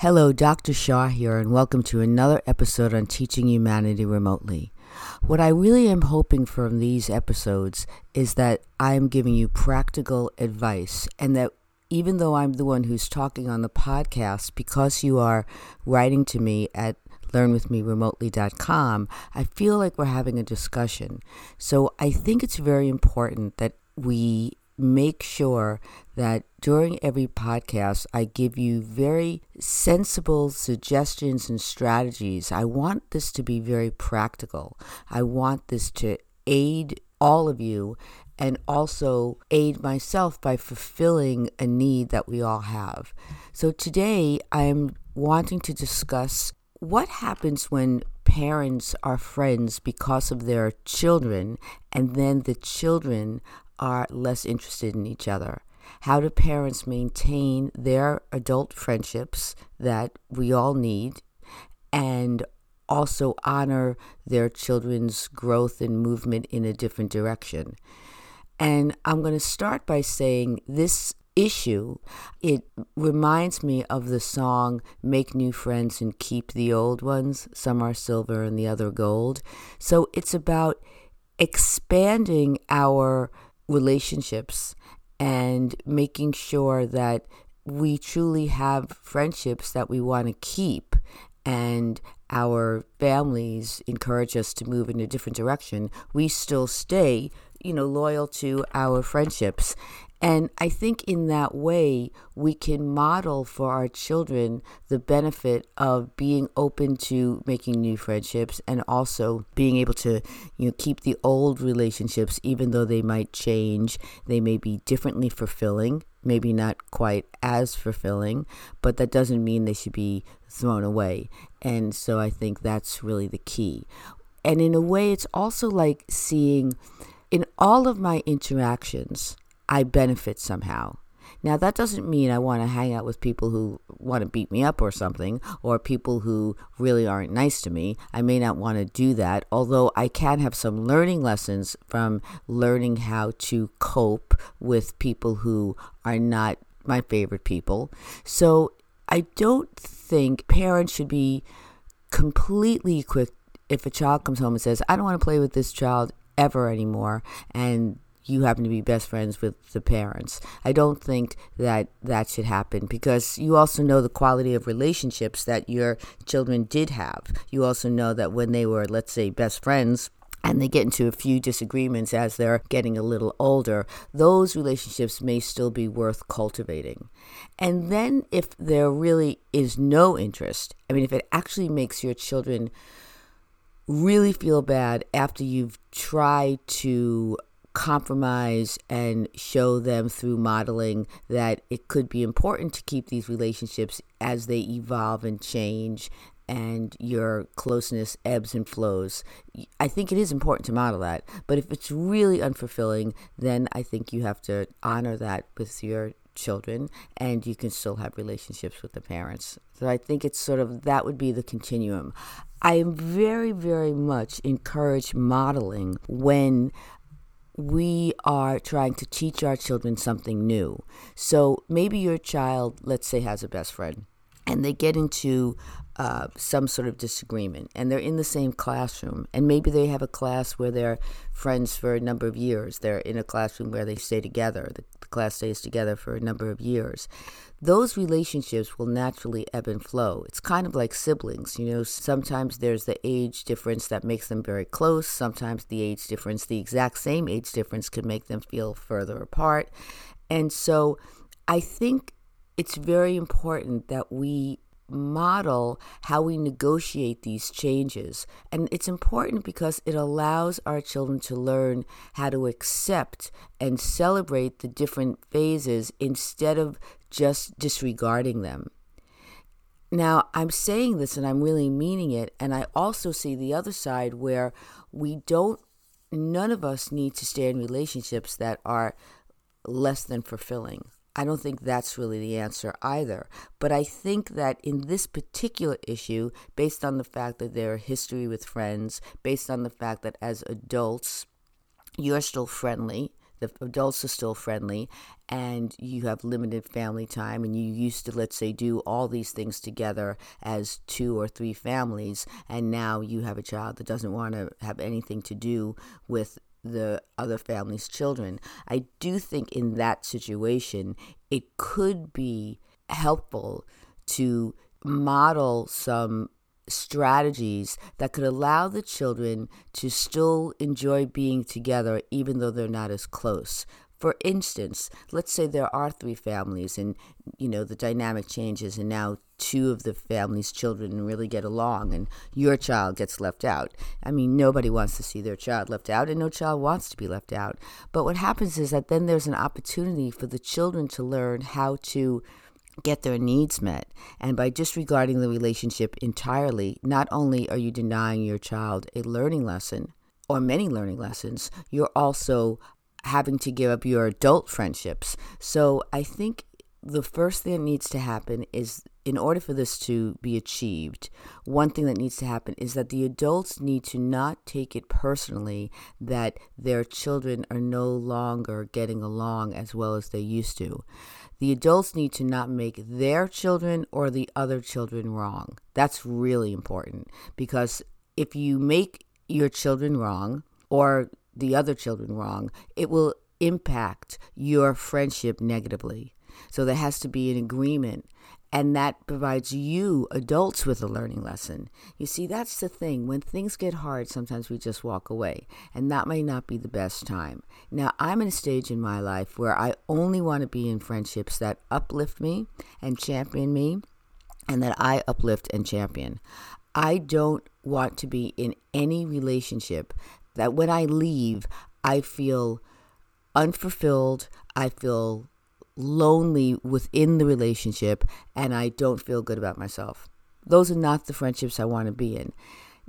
Hello, Dr. Shaw here, and welcome to another episode on Teaching Humanity Remotely. What I really am hoping from these episodes is that I am giving you practical advice, and that even though I'm the one who's talking on the podcast, because you are writing to me at learnwithmeremotely.com, I feel like we're having a discussion. So I think it's very important that we make sure that during every podcast, I give you very sensible suggestions and strategies. I want this to be very practical. I want this to aid all of you and also aid myself by fulfilling a need that we all have. So today, I'm wanting to discuss what happens when parents are friends because of their children and then the children are less interested in each other? How do parents maintain their adult friendships that we all need and also honor their children's growth and movement in a different direction? And I'm going to start by saying this issue, it reminds me of the song Make New Friends and Keep the Old Ones. Some are silver and the other gold. So it's about expanding our relationships and making sure that we truly have friendships that we want to keep and our families encourage us to move in a different direction, we still stay, you know, loyal to our friendships. And I think in that way, we can model for our children the benefit of being open to making new friendships and also being able to, you know, keep the old relationships, even though they might change. They may be differently fulfilling, maybe not quite as fulfilling, but that doesn't mean they should be thrown away. And so I think that's really the key. And in a way, it's also like seeing in all of my interactions, I benefit somehow. Now, that doesn't mean I want to hang out with people who want to beat me up or something, or people who really aren't nice to me. I may not want to do that, although I can have some learning lessons from learning how to cope with people who are not my favorite people. So, I don't think parents should be completely quick if a child comes home and says, I don't want to play with this child ever anymore, and you happen to be best friends with the parents. I don't think that that should happen because you also know the quality of relationships that your children did have. You also know that when they were, let's say, best friends, and they get into a few disagreements as they're getting a little older, those relationships may still be worth cultivating. And then, if there really is no interest, I mean, if it actually makes your children really feel bad after you've tried to compromise and show them through modeling that it could be important to keep these relationships as they evolve and change and your closeness ebbs and flows. I think it is important to model that. But if it's really unfulfilling, then I think you have to honor that with your children and you can still have relationships with the parents. So I think it's sort of that would be the continuum. I very, very much encourage modeling when we are trying to teach our children something new. So maybe your child, let's say, has a best friend and they get into uh, some sort of disagreement and they're in the same classroom and maybe they have a class where they're friends for a number of years. They're in a classroom where they stay together. The, the class stays together for a number of years. Those relationships will naturally ebb and flow. It's kind of like siblings you know? Sometimes there's the age difference that makes them very close. Sometimes the age difference the exact same age difference could make them feel further apart. And so i think it's very important that we model how we negotiate these changes. And it's important because it allows our children to learn how to accept and celebrate the different phases instead of just disregarding them. Now, I'm saying this and I'm really meaning it. And I also see the other side where we don't, none of us need to stay in relationships that are less than fulfilling. I don't think that's really the answer either. But I think that in this particular issue, based on the fact that their history with friends, based on the fact that as adults, you're still friendly, the adults are still friendly and you have limited family time and you used to let's say do all these things together as two or three families and now you have a child that doesn't want to have anything to do with the other family's children i do think in that situation it could be helpful to model some strategies that could allow the children to still enjoy being together even though they're not as close. For instance, let's say there are three families and you know the dynamic changes and now two of the family's children really get along and your child gets left out. I mean, nobody wants to see their child left out and no child wants to be left out. But what happens is that then there's an opportunity for the children to learn how to get their needs met. And by disregarding the relationship entirely, not only are you denying your child a learning lesson or many learning lessons, you're also having to give up your adult friendships. So I think the first thing that needs to happen is in order for this to be achieved, one thing that needs to happen is that the adults need to not take it personally that their children are no longer getting along as well as they used to the adults need to not make their children or the other children wrong. That's really important because if you make your children wrong or the other children wrong, it will impact your friendship negatively. So there has to be an agreement and that provides you adults with a learning lesson. You see, that's the thing. When things get hard, sometimes we just walk away, and that may not be the best time. Now, I'm in a stage in my life where I only want to be in friendships that uplift me and champion me, and that I uplift and champion. I don't want to be in any relationship that when I leave, I feel unfulfilled, I feel lonely within the relationship and I don't feel good about myself. Those are not the friendships I want to be in.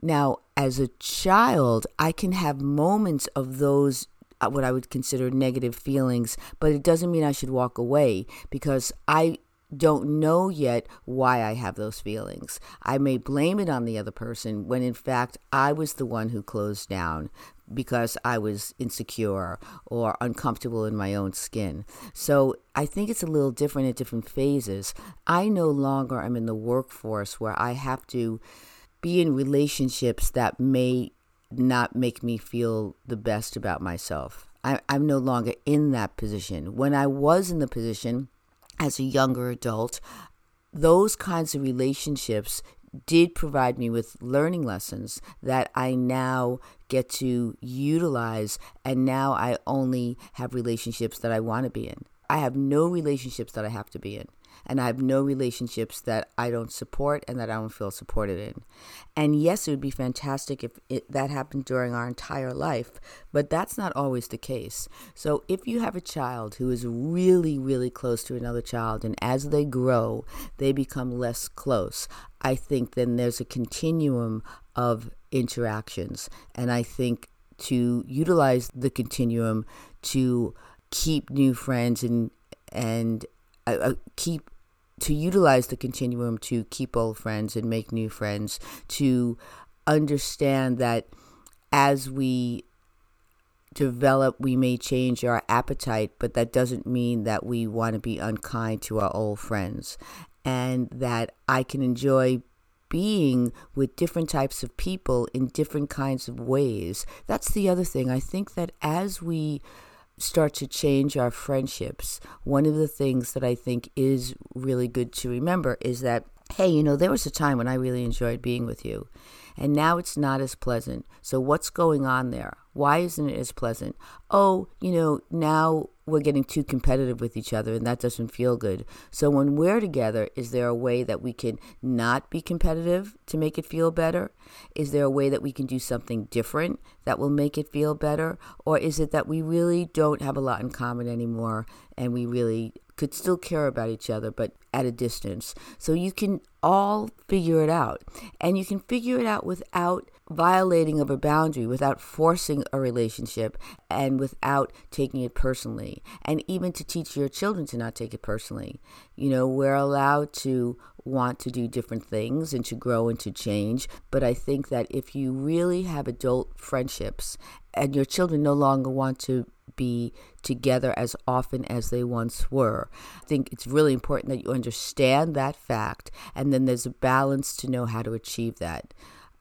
Now, as a child, I can have moments of those uh, what I would consider negative feelings, but it doesn't mean I should walk away because I don't know yet why I have those feelings. I may blame it on the other person when in fact I was the one who closed down because I was insecure or uncomfortable in my own skin. So I think it's a little different at different phases. I no longer am in the workforce where I have to be in relationships that may not make me feel the best about myself. I, am no longer in that position. When I was in the position as a younger adult, those kinds of relationships did provide me with learning lessons that I now get to utilize. And now I only have relationships that I want to be in. I have no relationships that I have to be in and I have no relationships that I don't support and that I don't feel supported in. And yes, it would be fantastic if it, that happened during our entire life, but that's not always the case. So if you have a child who is really, really close to another child, and as they grow, they become less close, I think then there's a continuum of interactions. And I think to utilize the continuum to keep new friends and and uh, keep to utilize the continuum to keep old friends and make new friends, to understand that as we develop, we may change our appetite, but that doesn't mean that we want to be unkind to our old friends. And that I can enjoy being with different types of people in different kinds of ways. That's the other thing. I think that as we start to change our friendships, one of the things that I think is really good to remember is that, hey, you know, there was a time when I really enjoyed being with you, and now it's not as pleasant. So, what's going on there? Why isn't it as pleasant? Oh, you know, now we're getting too competitive with each other and that doesn't feel good. So when we're together, is there a way that we can not be competitive to make it feel better? Is there a way that we can do something different that will make it feel better? Or is it that we really don't have a lot in common anymore and we really could still care about each other, but at a distance. So you can all figure it out. And you can figure it out without violating of a boundary, without forcing a relationship, and without taking it personally. And even to teach your children to not take it personally. You know, we're allowed to want to do different things and to grow and to change. But I think that if you really have adult friendships and your children no longer want to be together as often as they once were. I think it's really important that you understand that fact, and then there's a balance to know how to achieve that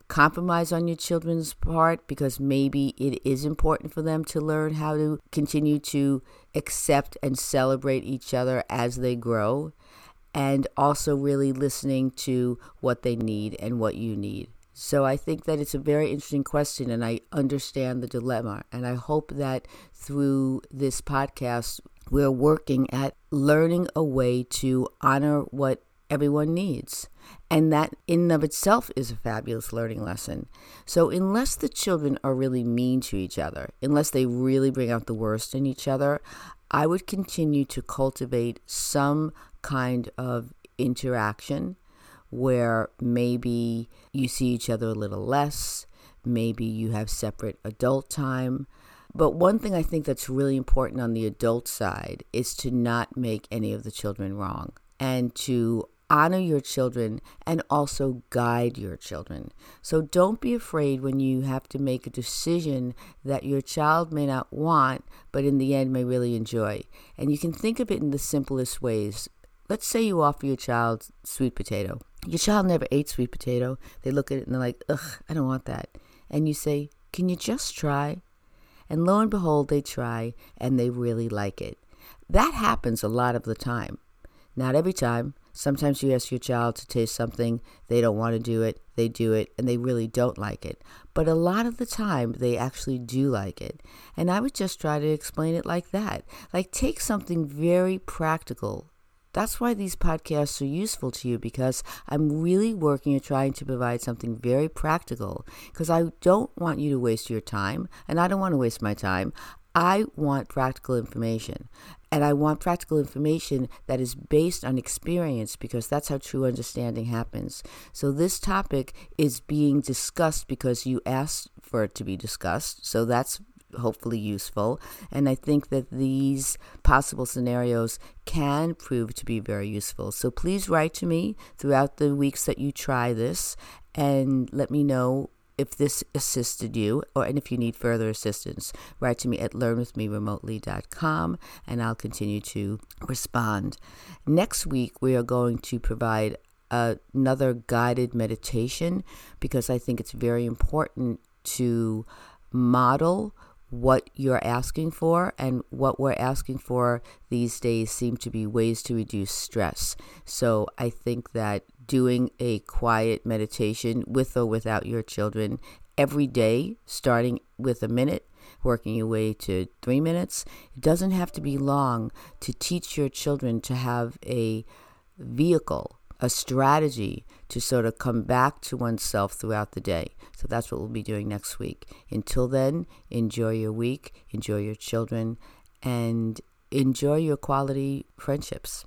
compromise on your children's part because maybe it is important for them to learn how to continue to accept and celebrate each other as they grow and also really listening to what they need and what you need. So I think that it's a very interesting question, and I understand the dilemma. And I hope that through this podcast, we're working at learning a way to honor what everyone needs. And that, in and of itself, is a fabulous learning lesson. So, unless the children are really mean to each other, unless they really bring out the worst in each other, I would continue to cultivate some kind of interaction where maybe you see each other a little less, maybe you have separate adult time. But one thing I think that's really important on the adult side is to not make any of the children wrong and to honor your children and also guide your children. So don't be afraid when you have to make a decision that your child may not want, but in the end may really enjoy. And you can think of it in the simplest ways. Let's say you offer your child sweet potato. Your child never ate sweet potato. They look at it and they're like, ugh, I don't want that. And you say, can you just try? And lo and behold, they try and they really like it. That happens a lot of the time. Not every time. Sometimes you ask your child to taste something, they don't want to do it, they do it, and they really don't like it. But a lot of the time, they actually do like it. And I would just try to explain it like that. Like, take something very practical that's why these podcasts are useful to you because I'm really working at trying to provide something very practical because I don't want you to waste your time and I don't want to waste my time. I want practical information. And I want practical information that is based on experience because that's how true understanding happens. So, this topic is being discussed because you asked for it to be discussed. So, that's hopefully useful. And I think that these possible scenarios can prove to be very useful. So please write to me throughout the weeks that you try this and let me know if this assisted you or and if you need further assistance write to me at learnwithmeremotely.com and i'll continue to respond next week we are going to provide another guided meditation because i think it's very important to model what you're asking for and what we're asking for these days seem to be ways to reduce stress. So I think that doing a quiet meditation with or without your children every day, starting with a minute, working your way to three minutes, it doesn't have to be long to teach your children to have a vehicle a strategy to sort of come back to oneself throughout the day. So that's what we'll be doing next week. Until then, enjoy your week, enjoy your children, and enjoy your quality friendships.